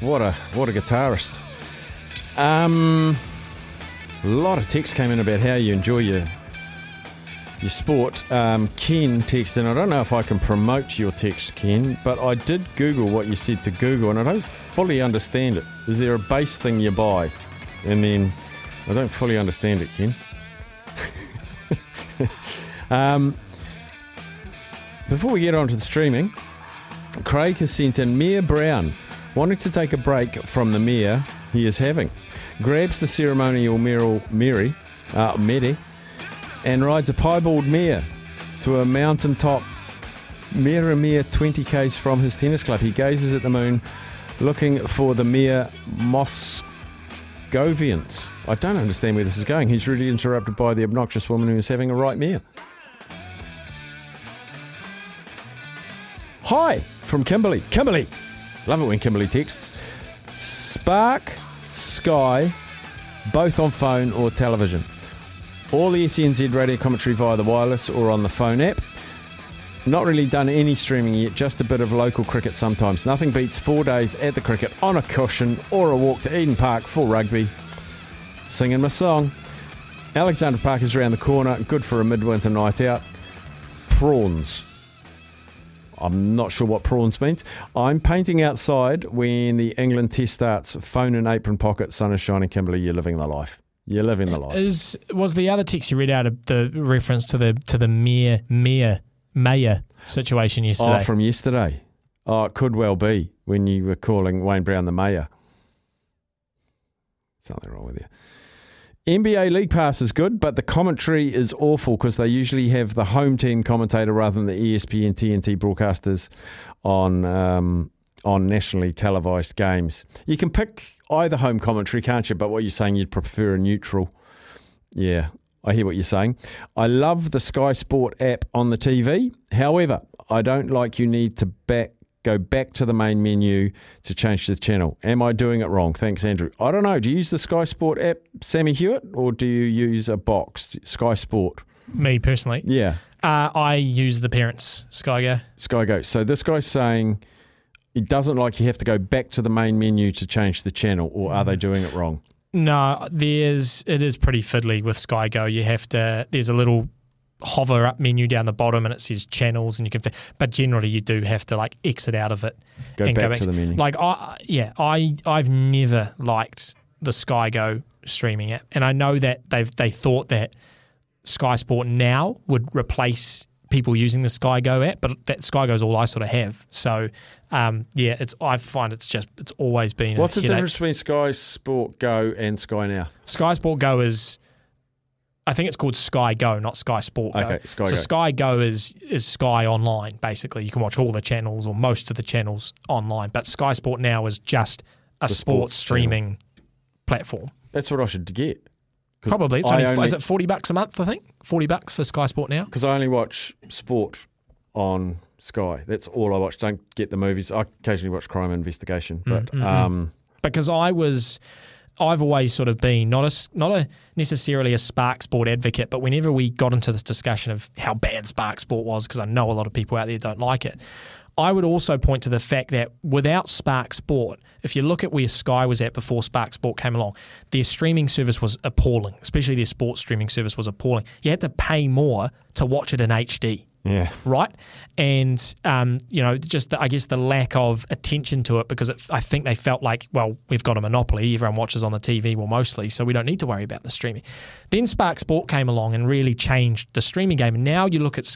What a what a guitarist. Um, a lot of text came in about how you enjoy your your sport. Um, Ken texted, and I don't know if I can promote your text, Ken, but I did Google what you said to Google, and I don't fully understand it. Is there a base thing you buy, and then I don't fully understand it, Ken. um, before we get on to the streaming, Craig has sent in Mia Brown wanting to take a break from the mare he is having. Grabs the ceremonial Meryl, Mary, uh, Mary, and rides a piebald mare to a mountaintop Miramere 20 k's from his tennis club. He gazes at the moon looking for the mere Moscovians. I don't understand where this is going. He's really interrupted by the obnoxious woman who is having a right mare. Hi from Kimberly. Kimberley! Love it when Kimberly texts. Spark, Sky, both on phone or television. All the SENZ radio commentary via the wireless or on the phone app. Not really done any streaming yet, just a bit of local cricket sometimes. Nothing beats four days at the cricket on a cushion or a walk to Eden Park for rugby. Singing my song. Alexandra Park is around the corner, good for a midwinter night out. Prawns. I'm not sure what prawns means. I'm painting outside when the England test starts. Phone and apron pocket, sun is shining. Kimberley, you're living the life. You're living the life. Is was the other text you read out of the reference to the to the mayor mayor mayor situation oh, yesterday? Oh, from yesterday. Oh, it could well be when you were calling Wayne Brown the mayor. Something wrong with you. NBA League Pass is good, but the commentary is awful because they usually have the home team commentator rather than the ESPN TNT broadcasters on um, on nationally televised games. You can pick either home commentary, can't you? But what you're saying, you'd prefer a neutral. Yeah, I hear what you're saying. I love the Sky Sport app on the TV. However, I don't like you need to back go back to the main menu to change the channel. Am I doing it wrong? Thanks, Andrew. I don't know. Do you use the Sky Sport app, Sammy Hewitt, or do you use a box, Sky Sport? Me personally, Yeah, uh, I use the parents Sky Go. Sky Go. So this guy's saying it doesn't like you have to go back to the main menu to change the channel, or are they doing it wrong? No, there's it is pretty fiddly with Sky Go. You have to there's a little hover up menu down the bottom and it says channels and you can but generally you do have to like exit out of it and Go and back to the menu. Like I yeah, I I've never liked the Sky Go streaming app. And I know that they've they thought that Sky Sport now would replace people using the Sky Go app, but that Sky Go is all I sort of have. So um, yeah, it's I find it's just it's always been a What's the difference between Sky Sport Go and Sky Now? Sky Sport Go is, I think it's called Sky Go, not Sky Sport Go. Okay, Sky so Go. Sky Go is is Sky Online. Basically, you can watch all the channels or most of the channels online. But Sky Sport now is just a The sports sports streaming platform. That's what I should get. Probably it's I only, is it forty bucks a month? I think forty bucks for Sky Sport now. because I only watch sport on Sky. That's all I watch. Don't get the movies. I occasionally watch Crime Investigation, but Mm-hmm. um, because I was I've always sort of been not a not a necessarily a Spark Sport advocate, but whenever we got into this discussion of how bad Spark Sport was, because I know a lot of people out there don't like it, I would also point to the fact that without Spark Sport, if you look at where Sky was at before Spark Sport came along, their streaming service was appalling, especially their sports streaming service was appalling. You had to pay more to watch it in HD yeah, right? And um, you know, just the, I guess the lack of attention to it because it, I think they felt like, well, we've got a monopoly. Everyone watches on the TV, well, mostly, so we don't need to worry about the streaming. Then Spark Sport came along and really changed the streaming game. And now you look at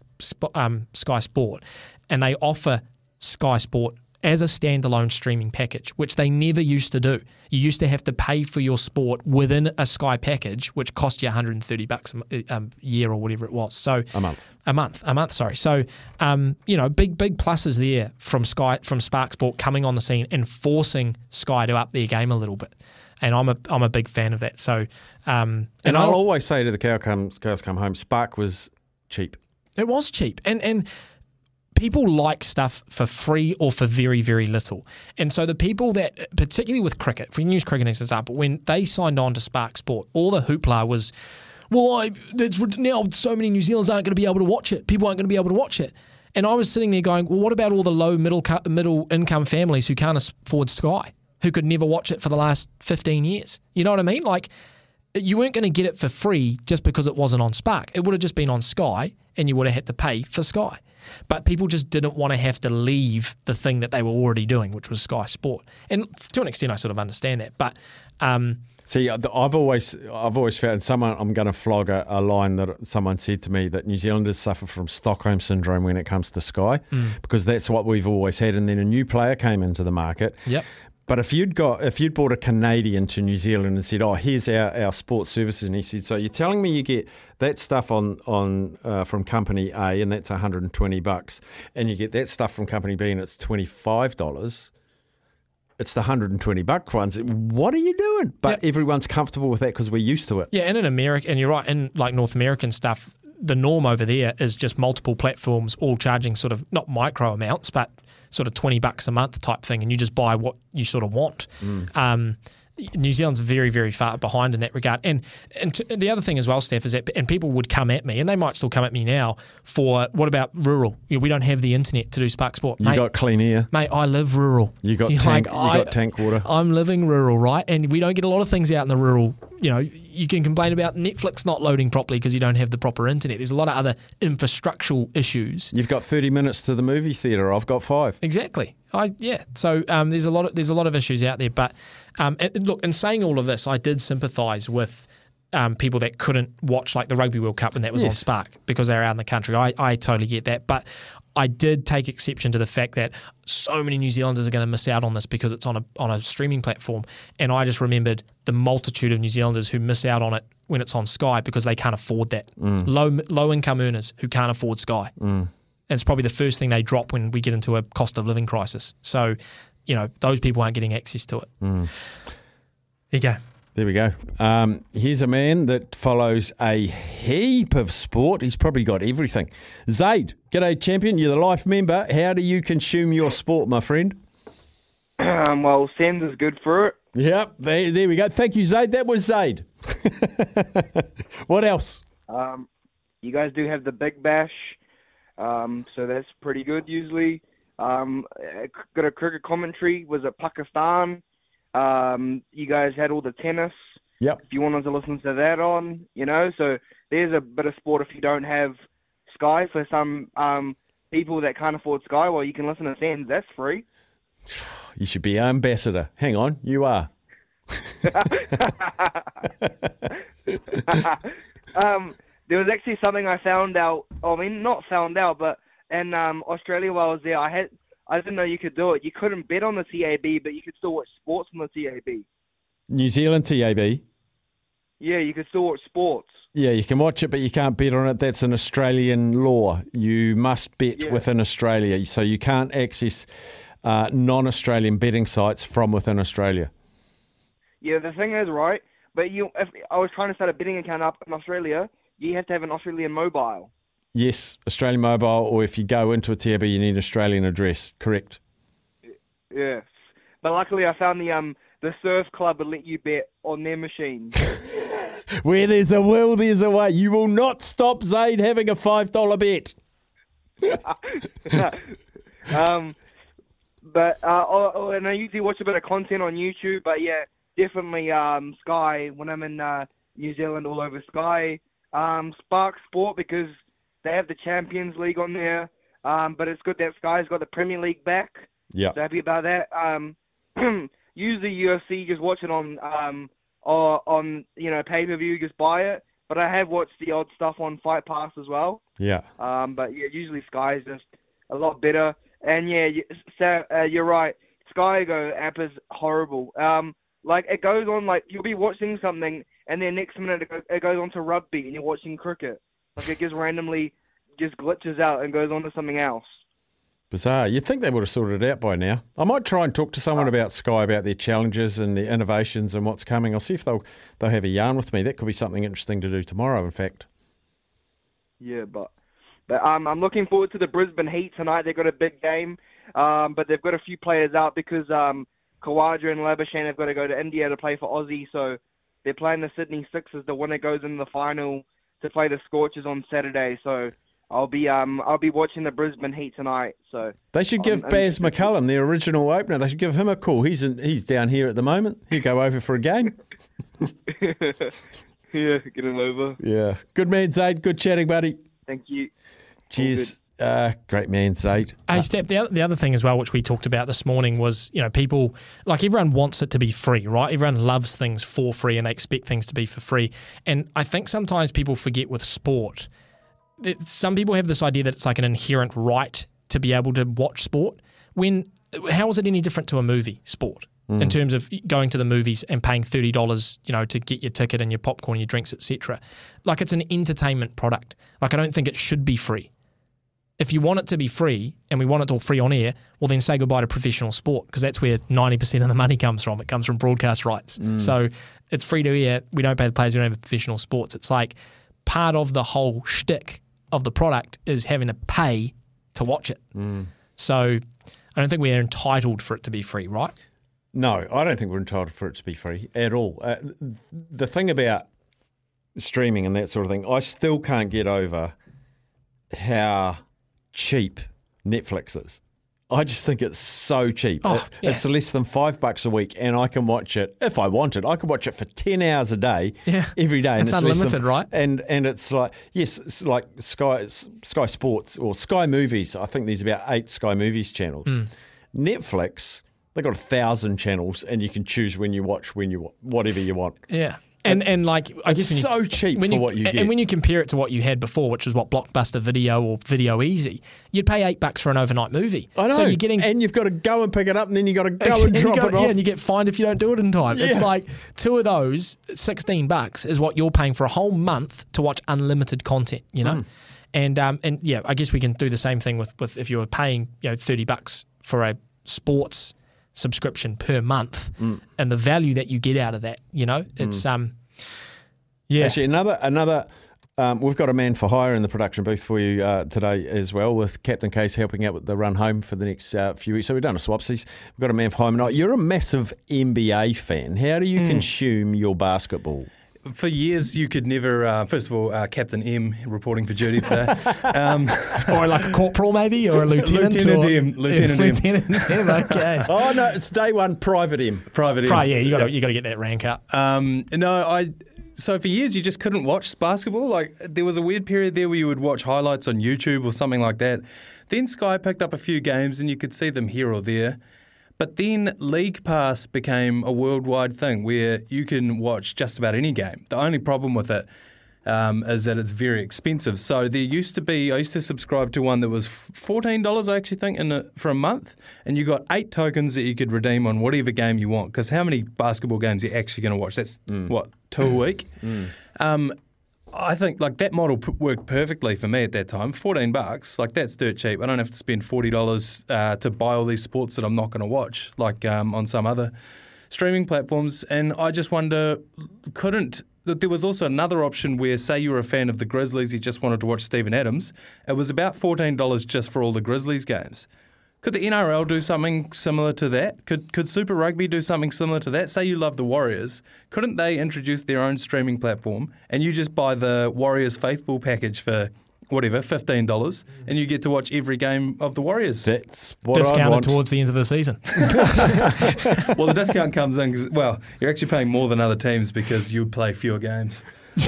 um, Sky Sport, and they offer Sky Sport as a standalone streaming package, which they never used to do. You used to have to pay for your sport within a Sky package, which cost you 130 bucks a um, year or whatever it was. So A month. a month, a month. Sorry. So, um, you know, big big pluses there from Sky from Spark Sport coming on the scene and forcing Sky to up their game a little bit. And I'm a I'm a big fan of that. So, um, And I'll I'll- always say to the cow comes cows come home, Spark was cheap. It was cheap, and and people like stuff for free or for very very little. And so the people that, particularly with cricket, if we use cricket as an example, when they signed on to Spark Sport, all the hoopla was, well, I, now so many New Zealanders aren't going to be able to watch it. People aren't going to be able to watch it. And I was sitting there going, well, what about all the low middle middle income families who can't afford Sky, who could never watch it for the last fifteen years? You know what I mean? Like you weren't going to get it for free just because it wasn't on Spark. It would have just been on Sky and you would have had to pay for Sky. But people just didn't want to have to leave the thing that they were already doing, which was Sky Sport. And to an extent, I sort of understand that. But um, See, I've always, I've always found someone. I'm going to flog a, a line that someone said to me that New Zealanders suffer from Stockholm syndrome when it comes to Sky, because that's what we've always had. And then a new player came into the market. Yep. But if you'd got, if you'd brought a Canadian to New Zealand and said, "Oh, here's our, our sports services," and he said, "So you're telling me you get that stuff on on uh, from company A, and that's 120 bucks, and you get that stuff from company B, and it's 25 dollars." It's the 120 buck ones. What are you doing? But Yeah. everyone's comfortable with that because we're used to it. Yeah, and in America, and you're right, in like North American stuff, the norm over there is just multiple platforms all charging sort of not micro amounts, but sort of 20 bucks a month type thing, and you just buy what you sort of want. Um, New Zealand's very, very far behind in that regard. And and t- the other thing as well, Steph, is that and people would come at me, and they might still come at me now for what about rural? You know, we don't have the internet to do Spark Sport. You Mate, got clean air. Mate, I live rural. You got You're tank. like, you I- got tank water. I'm living rural, right? And we don't get a lot of things out in the rural. You know, you can complain about Netflix not loading properly because you don't have the proper internet. There's a lot of other infrastructural issues. You've got 30 minutes to the movie theatre. I've got five. Exactly. I yeah. So um, there's a lot of there's a lot of issues out there. But um, and- look, in saying all of this, I did sympathise with. Um, people that couldn't watch like the Rugby World Cup when that was on Yes. Spark because they were out in the country. I, I totally get that. But I did take exception to the fact that so many New Zealanders are going to miss out on this because it's on a on a streaming platform. And I just remembered the multitude of New Zealanders who miss out on it when it's on Sky because they can't afford that. Mm. Low low income earners who can't afford Sky. Mm. And it's probably the first thing they drop when we get into a cost of living crisis. So, you know, those people aren't getting access to it. Mm. There you go. There we go. Um, here's a man that follows a heap of sport. He's probably got everything. Zaid, g'day, champion. You're the life member. How do you consume your sport, my friend? Um, well, SENZ is good for it. Yep, there, there we go. Thank you, Zaid. That was Zaid. what else? Um, you guys do have the Big Bash, um, so that's pretty good usually. Um, got a cricket commentary. Was it Pakistan? Um, you guys had all the tennis. Yep. If you wanted to listen to that on, you know, so there's a bit of sport if you don't have Sky. For some um, people that can't afford Sky, well, you can listen to SENZ. That's free. You should be our ambassador. Hang on, you are. um, there was actually something I found out. I mean, not found out, but in um, Australia while I was there, I had I didn't know you could do it. You couldn't bet on the TAB, but you could still watch sports on the TAB. New Zealand TAB. Yeah, you could still watch sports. Yeah, you can watch it, but you can't bet on it. That's an Australian law. You must bet Yeah. within Australia, so you can't access uh, non-Australian betting sites from within Australia. Yeah, the thing is, right? But you, if I was trying to set a betting account up in Australia, you have to have an Australian mobile. Yes, Australian mobile, or if you go into a TAB, you need an Australian address. Correct. Yes, but luckily I found the um the surf club would let you bet on their machines. Where there's a will, there's a way. You will not stop Zaid having a five dollar bet. um, but uh, oh, oh, and I usually watch a bit of content on YouTube. But yeah, definitely um, Sky when I'm in uh, New Zealand, all over Sky. Um, Spark Sport because they have the Champions League on there. Um, but it's good that Sky's got the Premier League back. Yeah. So happy about that. Um, usually UFC just watch it on um, or on you know pay per view, just buy it. But I have watched the odd stuff on Fight Pass as well. Yeah. Um, but yeah, usually Sky is just a lot better. And yeah, so, uh, you're right. Sky Go app is horrible. Um, like it goes on like you'll be watching something, and then next minute it goes, it goes on to rugby, and you're watching cricket. Like it just randomly just glitches out and goes on to something else. Bizarre. You'd think they would have sorted it out by now. I might try and talk to someone about Sky about their challenges and their innovations and what's coming. I'll see if they'll they'll have a yarn with me. That could be something interesting to do tomorrow. In fact. Yeah, but but um, I'm looking forward to the Brisbane Heat tonight. They've got a big game, um, but they've got a few players out because um, Khawaja and Labuschagne have got to go to India to play for Aussie. So they're playing the Sydney Sixers. The winner goes in the final to play the Scorchers on Saturday. So I'll be um I'll be watching the Brisbane Heat tonight. So They should give I'm- Baz McCullum, the original opener, they should give him a call. He's in, he's down here at the moment. He'll go over for a game. yeah, get it over. Yeah. Good man, Zaid. Good chatting, buddy. Thank you. Cheers. Uh, great man, Zaid. Hey, Steph, the other, the other thing as well, which we talked about this morning, was you know people like everyone wants it to be free, right? Everyone loves things for free and they expect things to be for free. And I think sometimes people forget with sport, that some people have this idea that it's like an inherent right to be able to watch sport. When how is it any different to a movie sport? In terms of going to the movies and paying thirty dollars, you know, to get your ticket and your popcorn, your drinks, etc. Like it's an entertainment product. Like I don't think it should be free if you want it to be free and we want it all free on air, well, then say goodbye to professional sport because that's where 90% of the money comes from. It comes from broadcast rights. So it's free to air. We don't pay the players, we don't have professional sports. It's like part of the whole shtick of the product is having to pay to watch it. So I don't think we're entitled for it to be free, right? No, I don't think we're entitled for it to be free at all. Uh, the thing about streaming and that sort of thing, I still can't get over how cheap Netflix is. I just think it's so cheap. Oh, It- yeah. It's less than five bucks a week, and I can watch it if I wanted. I could watch it for ten hours a day, Yeah. every day. And It's less than- unlimited, right? And and it's like yes, it's like Sky Sky Sports or Sky Movies. I think there's about eight Sky Movies channels. Hmm. Netflix, they've got a thousand channels, and you can choose when you watch when you whatever you want. Yeah. And and like I It's guess when you, so cheap when for you, what you and get. when you compare it to what you had before, which was what Blockbuster Video or Video Ezy, you'd pay eight bucks for an overnight movie. I know. So you're getting and you've got to go and pick it up, and then you got to go and and drop go- it off. Yeah, and you get fined if you don't do it in time. It's like two of those, sixteen bucks is what you're paying for a whole month to watch unlimited content. You know, and um and yeah, I guess we can do the same thing with with if you were paying you know thirty bucks for a sports subscription per month, Hmm. and the value that you get out of that. You know, it's um. Yeah, Actually, another another. Um, we've got a man for hire in the production booth for you uh, today as well, with Captain Case helping out with the run home for the next uh, few weeks. So we've done a swapsies. We've got a man for hire tonight. You're a massive NBA fan. How do you consume your basketball? For years, you could never. Uh, first of all, uh, Captain M reporting for duty today. Um, or like a corporal maybe, or a lieutenant. Lieutenant or, M, Lieutenant M. Lieutenant M. Okay. Oh no, it's day one. Private M. private M. Right, yeah, you got to you got to get that rank up. Um, no, I. So for years, you just couldn't watch basketball. Like there was a weird period there where you would watch highlights on YouTube or something like that. Then Sky picked up a few games, and you could see them here or there. But then League Pass became a worldwide thing where you can watch just about any game. The only problem with it um, is that it's very expensive. So there used to be, I used to subscribe to one that was fourteen dollars, I actually think, in a, for a month, and you got eight tokens that you could redeem on whatever game you want. Because how many basketball games are you actually going to watch? That's what two a week. Um, I think like that model p- worked perfectly for me at that time. Fourteen bucks, like that's dirt cheap. I don't have to spend forty dollars uh, to buy all these sports that I'm not going to watch, like um, on some other streaming platforms. And I just wonder, couldn't there was also another option where, say, you were a fan of the Grizzlies, you just wanted to watch Steven Adams. It was about fourteen dollars just for all the Grizzlies games. Could the NRL do something similar to that? Could could Super Rugby do something similar to that? Say you love the Warriors, couldn't they introduce their own streaming platform and you just buy the Warriors Faithful package for whatever fifteen dollars, and you get to watch every game of the Warriors? That's what I Discounted want. towards the end of the season. well, the discount comes in. 'cause- well, you're actually paying more than other teams because you play fewer games.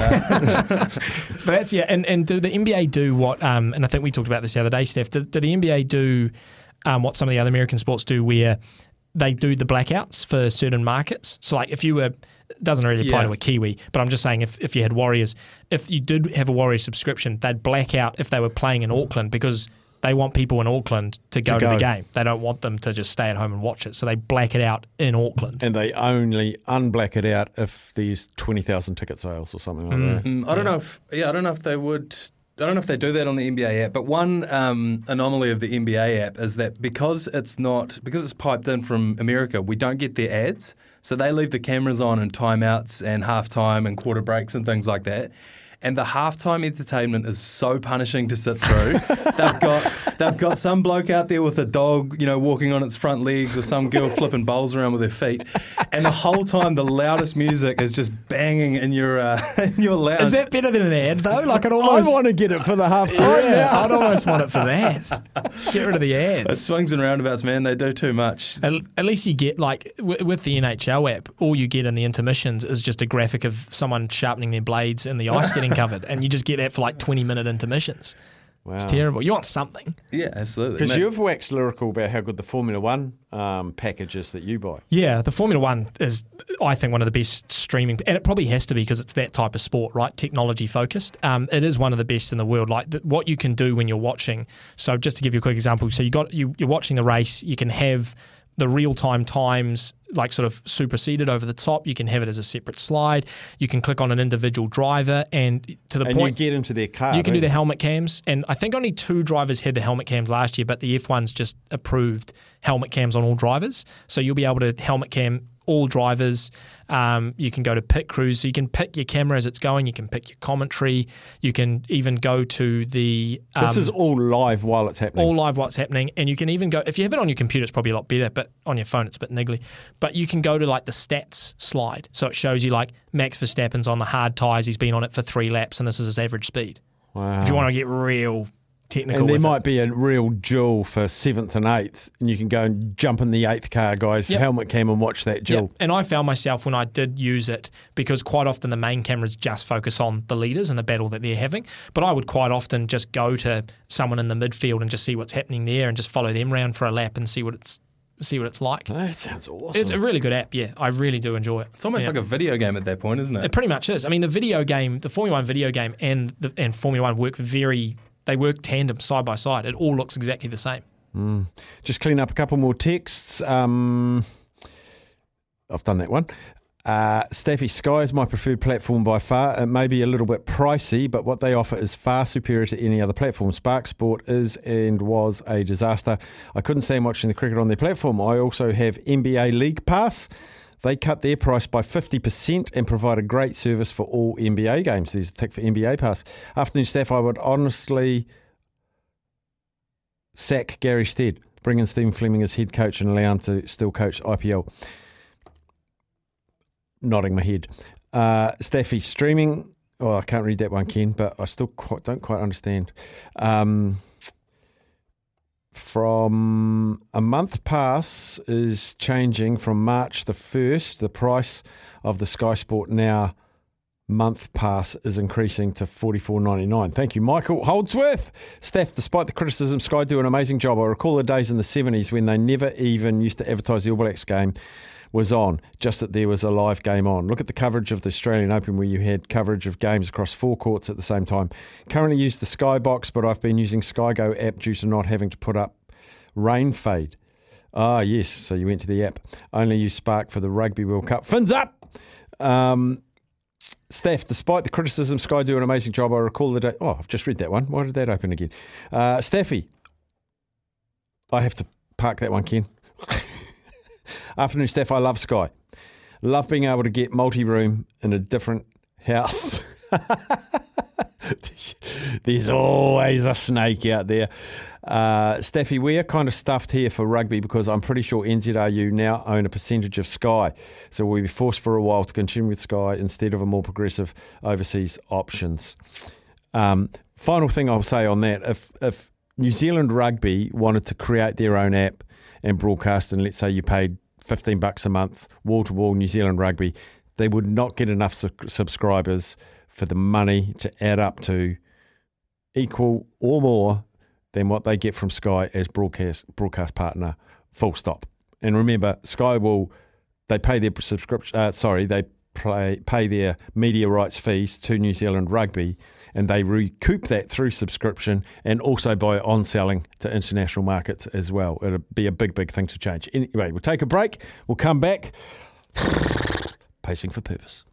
But that's yeah, and, and do the NBA do what? Um, and I think we talked about this the other day, Steph. Do, do the NBA do um, what some of the other American sports do, where they do the blackouts for certain markets? So, like, if you were, it doesn't really apply Yeah. to a Kiwi, but I'm just saying, if, if you had Warriors, if you did have a Warriors subscription, they'd black out if they were playing in Auckland because They want people in Auckland to go to, go. the game. They don't want them to just stay at home and watch it. So they black it out in Auckland. And they only unblack it out if there's 20,000 ticket sales or something like that. Mm, I don't know if yeah, I don't know if they would. I don't know if they do that on the NBA app. But one um, anomaly of the NBA app is that because it's not because it's piped in from America, we don't get their ads. So they leave the cameras on in timeouts and halftime and quarter breaks and things like that. And the halftime entertainment is so punishing to sit through. they've got they've got some bloke out there with a dog, you know, walking on its front legs, or some girl flipping bowls around with her feet, and the whole time the loudest music is just banging in your uh, in your lounge. Is that better than an ad though? Like it I almost. want to get it for the halftime. yeah, I'd almost want it for that. Get rid of the ads. It swings and roundabouts, man. They do too much. At, at least you get like w- with the NHL app, all you get in the intermissions is just a graphic of someone sharpening their blades and the ice getting covered, and you just get that for like twenty minute intermissions. It's terrible. You want something? Yeah, absolutely. Because you've waxed lyrical about how good the Formula One um, package is that you buy. Yeah, the Formula One is, I think, one of the best streaming, and it probably has to be because it's that type of sport, right? Technology focused. Um, it is one of the best in the world. Like th- what you can do when you're watching. So, just to give you a quick example, so you got you you're watching the race, you can have the real time times like sort of superseded over the top. You can have it as a separate slide. You can click on an individual driver, and to the And point you get into their car. you can do the helmet cams, and I think only two drivers had the helmet cams last year, but the F1's just approved helmet cams on all drivers. So you'll be able to helmet cam all drivers. Um, you can go to pit crews, so you can pick your camera as it's going. You can pick your commentary. You can even go to the. Um, This is all live while it's happening. all live what's happening, and you can even go if you have it on your computer, it's probably a lot better, but on your phone it's a bit niggly. But you can go to like the stats slide, so it shows you like Max Verstappen's on the hard tires, he's been on it for three laps, and this is his average speed. wow. If you want to get real technical, and there might it. be a real duel for seventh and eighth, and you can go and jump in the eighth car, guys, Yep. helmet cam, and watch that Yeah, duel. and I found myself when I did use it because quite often the main cameras just focus on the leaders and the battle that they're having. But I would quite often just go to someone in the midfield and just see what's happening there and just follow them around for a lap and see what it's see what it's like. That sounds awesome. It's a really good app. Yeah, I really do enjoy it. it's almost Yeah. like a video game at that point, isn't it? It pretty much is. I mean, the video game, the Formula One video game, and the, and Formula One work very. They work tandem side by side. It all looks exactly the same. Just clean up a couple more texts. Um, I've done that one. Uh, Staffy Sky is my preferred platform by far. It may be a little bit pricey, but what they offer is far superior to any other platform. Spark Sport is and was a disaster. I couldn't stand watching the cricket on their platform. I also have NBA League Pass. They cut their price by 50% and provide a great service for all NBA games. There's a tick for NBA Pass. Afternoon staff, I would honestly sack Gary Stead, bring in Stephen Fleming as head coach and allow him to still coach IPL. Nodding my head. Uh, Staffy streaming. Oh, I can't read that one, Ken, but I still quite, don't quite understand. Um, from a month pass is changing from March the 1st. The price of the Sky Sport Now month pass is increasing to forty four ninety nine. Thank you, Michael Holdsworth. Steph, despite the criticism, Sky do an amazing job. I recall the days in the seventies when they never even used to advertise the All Blacks game was on, just that there was a live game on. Look at the coverage of the Australian Open where you had coverage of games across four courts at the same time. Currently use the Sky Box, but I've been using Sky Go app due to not having to put up rain fade. Ah, yes. So you went to the app. Only use Spark for the Rugby World Cup. Fins up. Um, Steph, despite the criticism, Sky do an amazing job. I recall the day. Oh, I've just read that one. Why did that open again? Uh, Steffi, I have to park that one, Ken. Afternoon, Steph. I love Sky. Love being able to get multi room in a different house. There's always a snake out there. Uh, Staffy, we are kind of stuffed here for rugby because I'm pretty sure NZRU now own a percentage of Sky. So we'll be forced for a while to continue with Sky instead of a more progressive overseas options. Um, final thing I'll say on that if, if New Zealand Rugby wanted to create their own app and broadcast, and let's say you paid 15 bucks a month, wall to wall New Zealand Rugby, they would not get enough su- subscribers for the money to add up to equal or more than what they get from Sky as broadcast broadcast partner. Full stop. And remember, Sky will they pay their subscription. Uh, sorry, they play, pay their media rights fees to New Zealand Rugby, and they recoup that through subscription and also by on selling to international markets as well. It'll be a big, big thing to change. Anyway, we'll take a break. We'll come back. Pacing for purpose.